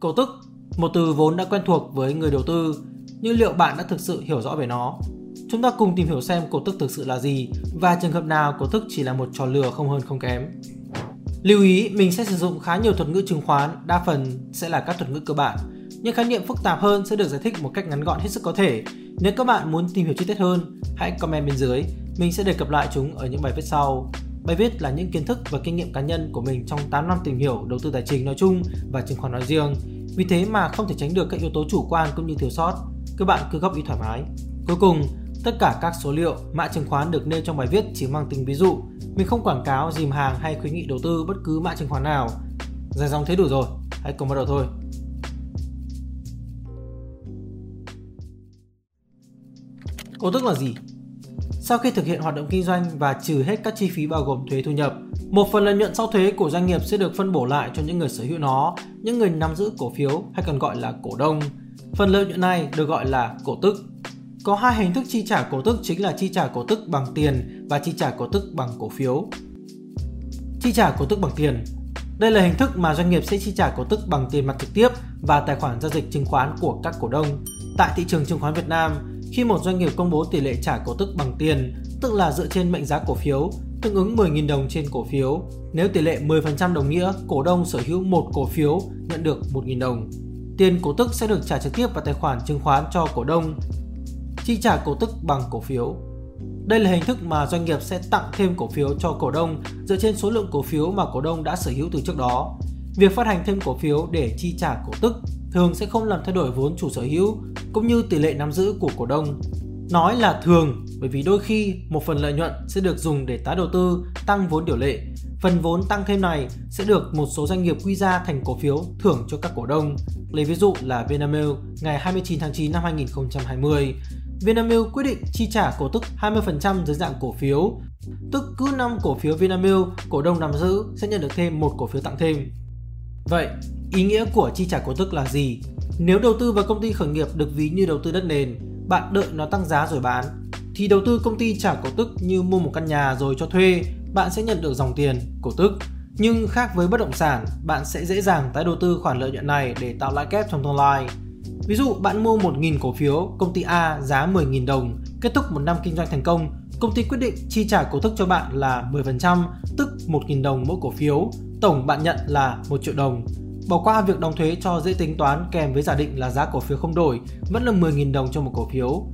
Cổ tức, một từ vốn đã quen thuộc với người đầu tư, nhưng liệu bạn đã thực sự hiểu rõ về nó? Chúng ta cùng tìm hiểu xem cổ tức thực sự là gì và trường hợp nào cổ tức chỉ là một trò lừa không hơn không kém. Lưu ý, mình sẽ sử dụng khá nhiều thuật ngữ chứng khoán, đa phần sẽ là các thuật ngữ cơ bản. Những khái niệm phức tạp hơn sẽ được giải thích một cách ngắn gọn hết sức có thể. Nếu các bạn muốn tìm hiểu chi tiết hơn, hãy comment bên dưới. Mình sẽ đề cập lại chúng ở những bài viết sau. Bài viết là những kiến thức và kinh nghiệm cá nhân của mình trong 8 năm tìm hiểu đầu tư tài chính nói chung và chứng khoán nói riêng. Vì thế mà không thể tránh được các yếu tố chủ quan cũng như thiếu sót. Các bạn cứ góp ý thoải mái. Cuối cùng, tất cả các số liệu, mã chứng khoán được nêu trong bài viết chỉ mang tính ví dụ. Mình không quảng cáo, dìm hàng hay khuyến nghị đầu tư bất cứ mã chứng khoán nào. Dài dòng thế đủ rồi, hãy cùng bắt đầu thôi. Cổ tức là gì? Sau khi thực hiện hoạt động kinh doanh và trừ hết các chi phí bao gồm thuế thu nhập, một phần lợi nhuận sau thuế của doanh nghiệp sẽ được phân bổ lại cho những người sở hữu nó, những người nắm giữ cổ phiếu hay còn gọi là cổ đông. Phần lợi nhuận này được gọi là cổ tức. Có hai hình thức chi trả cổ tức chính là chi trả cổ tức bằng tiền và chi trả cổ tức bằng cổ phiếu. Chi trả cổ tức bằng tiền đây là hình thức mà doanh nghiệp sẽ chi trả cổ tức bằng tiền mặt trực tiếp và tài khoản giao dịch chứng khoán của các cổ đông. Tại thị trường chứng khoán Việt Nam, khi một doanh nghiệp công bố tỷ lệ trả cổ tức bằng tiền, tức là dựa trên mệnh giá cổ phiếu, tương ứng 10.000 đồng trên cổ phiếu. Nếu tỷ lệ 10% đồng nghĩa cổ đông sở hữu một cổ phiếu nhận được 1.000 đồng. Tiền cổ tức sẽ được trả trực tiếp vào tài khoản chứng khoán cho cổ đông. Chi trả cổ tức bằng cổ phiếu. Đây là hình thức mà doanh nghiệp sẽ tặng thêm cổ phiếu cho cổ đông dựa trên số lượng cổ phiếu mà cổ đông đã sở hữu từ trước đó. Việc phát hành thêm cổ phiếu để chi trả cổ tức thường sẽ không làm thay đổi vốn chủ sở hữu cũng như tỷ lệ nắm giữ của cổ đông. Nói là thường bởi vì đôi khi một phần lợi nhuận sẽ được dùng để tái đầu tư, tăng vốn điều lệ. Phần vốn tăng thêm này sẽ được một số doanh nghiệp quy ra thành cổ phiếu thưởng cho các cổ đông. Lấy ví dụ là Vinamilk ngày 29 tháng 9 năm 2020. Vinamilk quyết định chi trả cổ tức 20% dưới dạng cổ phiếu, tức cứ 5 cổ phiếu Vinamilk cổ đông nắm giữ sẽ nhận được thêm một cổ phiếu tặng thêm. Vậy, ý nghĩa của chi trả cổ tức là gì? Nếu đầu tư vào công ty khởi nghiệp được ví như đầu tư đất nền, bạn đợi nó tăng giá rồi bán, thì đầu tư công ty trả cổ tức như mua một căn nhà rồi cho thuê, bạn sẽ nhận được dòng tiền, cổ tức. Nhưng khác với bất động sản, bạn sẽ dễ dàng tái đầu tư khoản lợi nhuận này để tạo lãi kép trong tương lai. Ví dụ bạn mua 1.000 cổ phiếu, công ty A giá 10.000 đồng, kết thúc một năm kinh doanh thành công, công ty quyết định chi trả cổ tức cho bạn là 10%, tức 1.000 đồng mỗi cổ phiếu, tổng bạn nhận là 1 triệu đồng. Bỏ qua việc đóng thuế cho dễ tính toán kèm với giả định là giá cổ phiếu không đổi, vẫn là 10.000 đồng cho một cổ phiếu.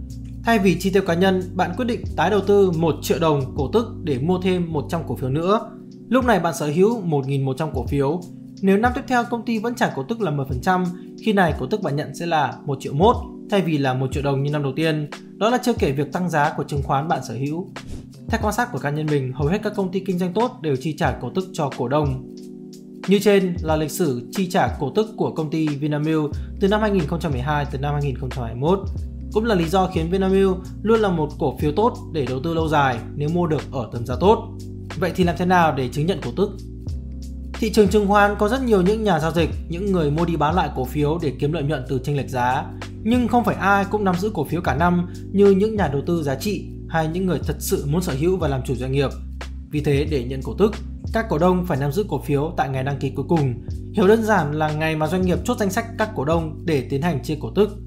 Thay vì chi tiêu cá nhân, bạn quyết định tái đầu tư 1 triệu đồng cổ tức để mua thêm 100 cổ phiếu nữa. Lúc này bạn sở hữu 1.100 cổ phiếu. Nếu năm tiếp theo công ty vẫn trả cổ tức là 10%, khi này cổ tức bạn nhận sẽ là 1 triệu mốt thay vì là 1 triệu đồng như năm đầu tiên. Đó là chưa kể việc tăng giá của chứng khoán bạn sở hữu. Theo quan sát của cá nhân mình, hầu hết các công ty kinh doanh tốt đều chi trả cổ tức cho cổ đông. Như trên là lịch sử chi trả cổ tức của công ty Vinamilk từ năm 2012 tới năm 2021. Cũng là lý do khiến Vinamilk luôn là một cổ phiếu tốt để đầu tư lâu dài nếu mua được ở tầm giá tốt. Vậy thì làm thế nào để chứng nhận cổ tức? Thị trường chứng khoán có rất nhiều những nhà giao dịch, những người mua đi bán lại cổ phiếu để kiếm lợi nhuận từ chênh lệch giá. Nhưng không phải ai cũng nắm giữ cổ phiếu cả năm như những nhà đầu tư giá trị hay những người thật sự muốn sở hữu và làm chủ doanh nghiệp. Vì thế để nhận cổ tức, các cổ đông phải nắm giữ cổ phiếu tại ngày đăng ký cuối cùng. Hiểu đơn giản là ngày mà doanh nghiệp chốt danh sách các cổ đông để tiến hành chia cổ tức.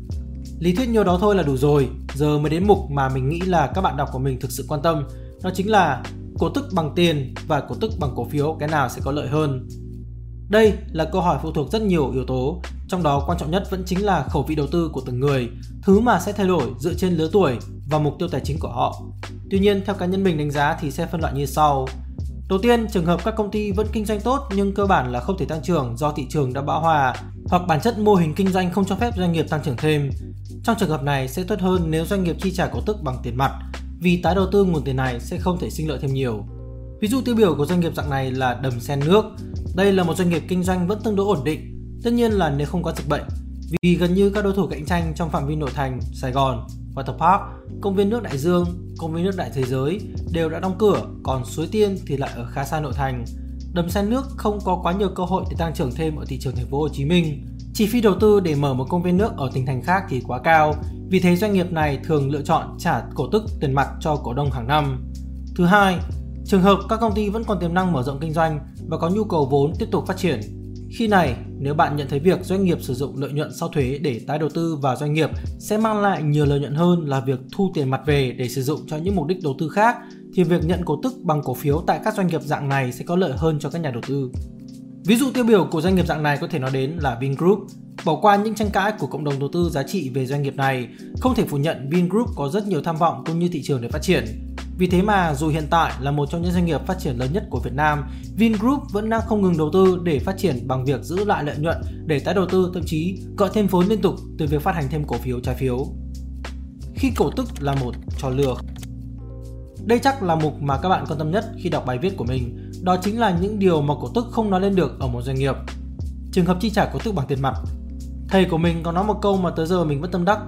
Lý thuyết nhiều đó thôi là đủ rồi, giờ mới đến mục mà mình nghĩ là các bạn đọc của mình thực sự quan tâm. Đó chính là cổ tức bằng tiền và cổ tức bằng cổ phiếu cái nào sẽ có lợi hơn. Đây là câu hỏi phụ thuộc rất nhiều yếu tố, trong đó quan trọng nhất vẫn chính là khẩu vị đầu tư của từng người, thứ mà sẽ thay đổi dựa trên lứa tuổi và mục tiêu tài chính của họ. Tuy nhiên, theo cá nhân mình đánh giá thì sẽ phân loại như sau. Đầu tiên, trường hợp các công ty vẫn kinh doanh tốt nhưng cơ bản là không thể tăng trưởng do thị trường đã bão hòa hoặc bản chất mô hình kinh doanh không cho phép doanh nghiệp tăng trưởng thêm. Trong trường hợp này sẽ tốt hơn nếu doanh nghiệp chi trả cổ tức bằng tiền mặt vì tái đầu tư nguồn tiền này sẽ không thể sinh lợi thêm nhiều. Ví dụ tiêu biểu của doanh nghiệp dạng này là Đầm Sen Nước. Đây là một doanh nghiệp kinh doanh vẫn tương đối ổn định, tất nhiên là nếu không có dịch bệnh, vì gần như các đối thủ cạnh tranh trong phạm vi nội thành, Sài Gòn, Water Park, công viên nước Đại Dương, công viên nước Đại Thế Giới đều đã đóng cửa, còn Suối Tiên thì lại ở khá xa nội thành. Đầm sen nước không có quá nhiều cơ hội để tăng trưởng thêm ở thị trường thành phố Hồ Chí Minh. Chi phí đầu tư để mở một công viên nước ở tỉnh thành khác thì quá cao, vì thế doanh nghiệp này thường lựa chọn trả cổ tức tiền mặt cho cổ đông hàng năm. Thứ hai, trường hợp các công ty vẫn còn tiềm năng mở rộng kinh doanh và có nhu cầu vốn tiếp tục phát triển. Khi này, nếu bạn nhận thấy việc doanh nghiệp sử dụng lợi nhuận sau thuế để tái đầu tư vào doanh nghiệp sẽ mang lại nhiều lợi nhuận hơn là việc thu tiền mặt về để sử dụng cho những mục đích đầu tư khác, thì việc nhận cổ tức bằng cổ phiếu tại các doanh nghiệp dạng này sẽ có lợi hơn cho các nhà đầu tư. Ví dụ tiêu biểu của doanh nghiệp dạng này có thể nói đến là Vingroup. Bỏ qua những tranh cãi của cộng đồng đầu tư giá trị về doanh nghiệp này, không thể phủ nhận Vingroup có rất nhiều tham vọng cũng như thị trường để phát triển. Vì thế mà dù hiện tại là một trong những doanh nghiệp phát triển lớn nhất của Việt Nam, Vingroup vẫn đang không ngừng đầu tư để phát triển bằng việc giữ lại lợi nhuận để tái đầu tư thậm chí cỡ thêm vốn liên tục từ việc phát hành thêm cổ phiếu trái phiếu. Khi cổ tức là một trò lừa đây chắc là mục mà các bạn quan tâm nhất khi đọc bài viết của mình. Đó chính là những điều mà cổ tức không nói lên được ở một doanh nghiệp. Trường hợp chi trả cổ tức bằng tiền mặt. Thầy của mình có nói một câu mà tới giờ mình vẫn tâm đắc.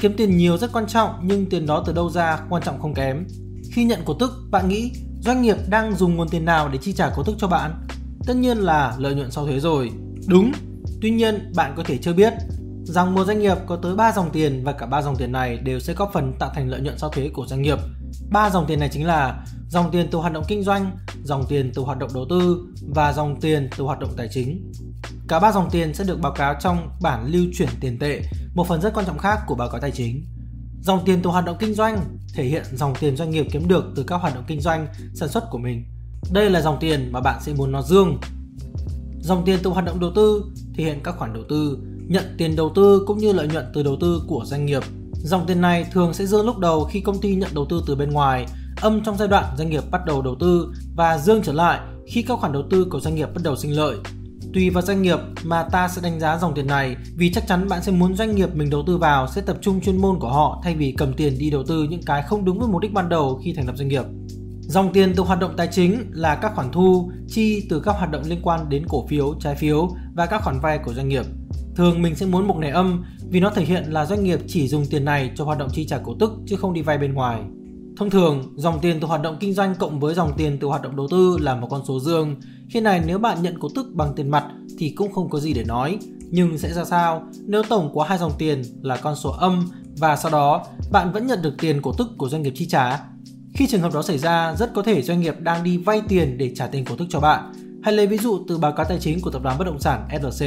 Kiếm tiền nhiều rất quan trọng nhưng tiền đó từ đâu ra quan trọng không kém. Khi nhận cổ tức, bạn nghĩ doanh nghiệp đang dùng nguồn tiền nào để chi trả cổ tức cho bạn? Tất nhiên là lợi nhuận sau thuế rồi. Đúng. Tuy nhiên, bạn có thể chưa biết rằng một doanh nghiệp có tới 3 dòng tiền và cả ba dòng tiền này đều sẽ góp phần tạo thành lợi nhuận sau thuế của doanh nghiệp Ba dòng tiền này chính là dòng tiền từ hoạt động kinh doanh, dòng tiền từ hoạt động đầu tư và dòng tiền từ hoạt động tài chính. Cả ba dòng tiền sẽ được báo cáo trong bản lưu chuyển tiền tệ, một phần rất quan trọng khác của báo cáo tài chính. Dòng tiền từ hoạt động kinh doanh thể hiện dòng tiền doanh nghiệp kiếm được từ các hoạt động kinh doanh, sản xuất của mình. Đây là dòng tiền mà bạn sẽ muốn nó dương. Dòng tiền từ hoạt động đầu tư thể hiện các khoản đầu tư, nhận tiền đầu tư cũng như lợi nhuận từ đầu tư của doanh nghiệp Dòng tiền này thường sẽ dương lúc đầu khi công ty nhận đầu tư từ bên ngoài, âm trong giai đoạn doanh nghiệp bắt đầu đầu tư và dương trở lại khi các khoản đầu tư của doanh nghiệp bắt đầu sinh lợi. Tùy vào doanh nghiệp mà ta sẽ đánh giá dòng tiền này vì chắc chắn bạn sẽ muốn doanh nghiệp mình đầu tư vào sẽ tập trung chuyên môn của họ thay vì cầm tiền đi đầu tư những cái không đúng với mục đích ban đầu khi thành lập doanh nghiệp. Dòng tiền từ hoạt động tài chính là các khoản thu, chi từ các hoạt động liên quan đến cổ phiếu, trái phiếu và các khoản vay của doanh nghiệp. Thường mình sẽ muốn mục này âm vì nó thể hiện là doanh nghiệp chỉ dùng tiền này cho hoạt động chi trả cổ tức chứ không đi vay bên ngoài. Thông thường, dòng tiền từ hoạt động kinh doanh cộng với dòng tiền từ hoạt động đầu tư là một con số dương. Khi này nếu bạn nhận cổ tức bằng tiền mặt thì cũng không có gì để nói. Nhưng sẽ ra sao nếu tổng của hai dòng tiền là con số âm và sau đó bạn vẫn nhận được tiền cổ tức của doanh nghiệp chi trả? Khi trường hợp đó xảy ra, rất có thể doanh nghiệp đang đi vay tiền để trả tiền cổ tức cho bạn hay lấy ví dụ từ báo cáo tài chính của tập đoàn bất động sản SRC,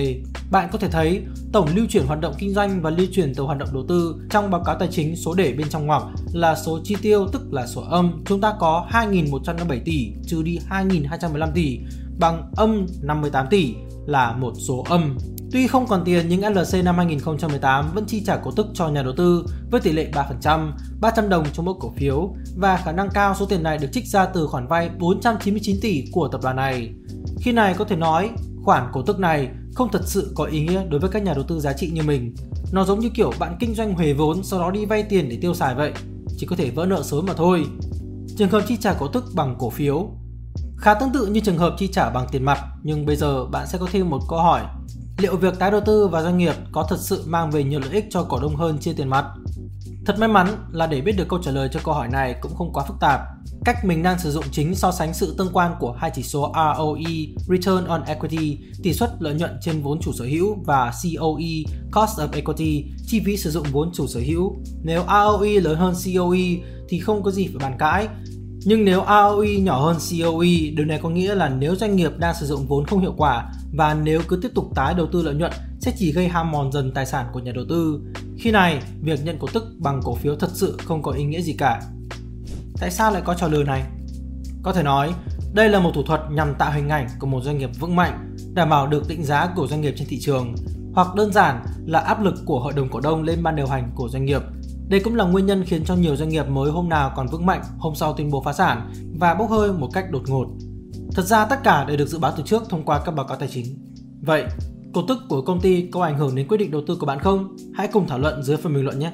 bạn có thể thấy tổng lưu chuyển hoạt động kinh doanh và lưu chuyển từ hoạt động đầu tư trong báo cáo tài chính số để bên trong ngoặc là số chi tiêu tức là số âm. Chúng ta có 2.157 tỷ trừ đi 2.215 tỷ bằng âm 58 tỷ là một số âm. Tuy không còn tiền nhưng LC năm 2018 vẫn chi trả cổ tức cho nhà đầu tư với tỷ lệ 3%, 300 đồng cho mỗi cổ phiếu và khả năng cao số tiền này được trích ra từ khoản vay 499 tỷ của tập đoàn này. Khi này có thể nói, khoản cổ tức này không thật sự có ý nghĩa đối với các nhà đầu tư giá trị như mình. Nó giống như kiểu bạn kinh doanh huề vốn sau đó đi vay tiền để tiêu xài vậy, chỉ có thể vỡ nợ sớm mà thôi. Trường hợp chi trả cổ tức bằng cổ phiếu khá tương tự như trường hợp chi trả bằng tiền mặt, nhưng bây giờ bạn sẽ có thêm một câu hỏi. Liệu việc tái đầu tư vào doanh nghiệp có thật sự mang về nhiều lợi ích cho cổ đông hơn chia tiền mặt? Thật may mắn là để biết được câu trả lời cho câu hỏi này cũng không quá phức tạp. Cách mình đang sử dụng chính so sánh sự tương quan của hai chỉ số ROE, Return on Equity, tỷ suất lợi nhuận trên vốn chủ sở hữu và COE, Cost of Equity, chi phí sử dụng vốn chủ sở hữu. Nếu ROE lớn hơn COE thì không có gì phải bàn cãi. Nhưng nếu ROE nhỏ hơn COE, điều này có nghĩa là nếu doanh nghiệp đang sử dụng vốn không hiệu quả và nếu cứ tiếp tục tái đầu tư lợi nhuận sẽ chỉ gây ham mòn dần tài sản của nhà đầu tư. Khi này, việc nhận cổ tức bằng cổ phiếu thật sự không có ý nghĩa gì cả. Tại sao lại có trò lừa này? Có thể nói, đây là một thủ thuật nhằm tạo hình ảnh của một doanh nghiệp vững mạnh, đảm bảo được định giá của doanh nghiệp trên thị trường, hoặc đơn giản là áp lực của hội đồng cổ đông lên ban điều hành của doanh nghiệp. Đây cũng là nguyên nhân khiến cho nhiều doanh nghiệp mới hôm nào còn vững mạnh, hôm sau tuyên bố phá sản và bốc hơi một cách đột ngột. Thật ra tất cả đều được dự báo từ trước thông qua các báo cáo tài chính. Vậy, cổ tức của công ty có ảnh hưởng đến quyết định đầu tư của bạn không? Hãy cùng thảo luận dưới phần bình luận nhé.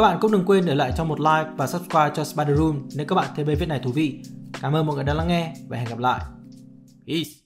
Các bạn cũng đừng quên để lại cho một like và subscribe cho Spider Room nếu các bạn thấy bài viết này thú vị. Cảm ơn mọi người đã lắng nghe và hẹn gặp lại. Peace!